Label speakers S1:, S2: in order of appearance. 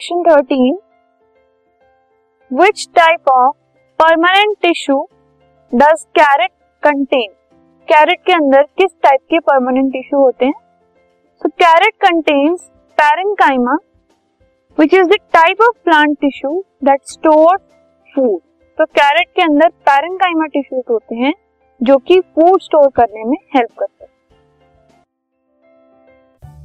S1: Question thirteen which type of permanent tissue does carrot contain carrot के अंदर किस type के परमानेंट टिश्यू होते हैं? So carrot contains parenchyma which is the type of plant tissue that store food तो carrot के अंदर parenchyma tissues होते हैं, जो कि फ़ूड स्टोर करने में हेल्प करते हैं।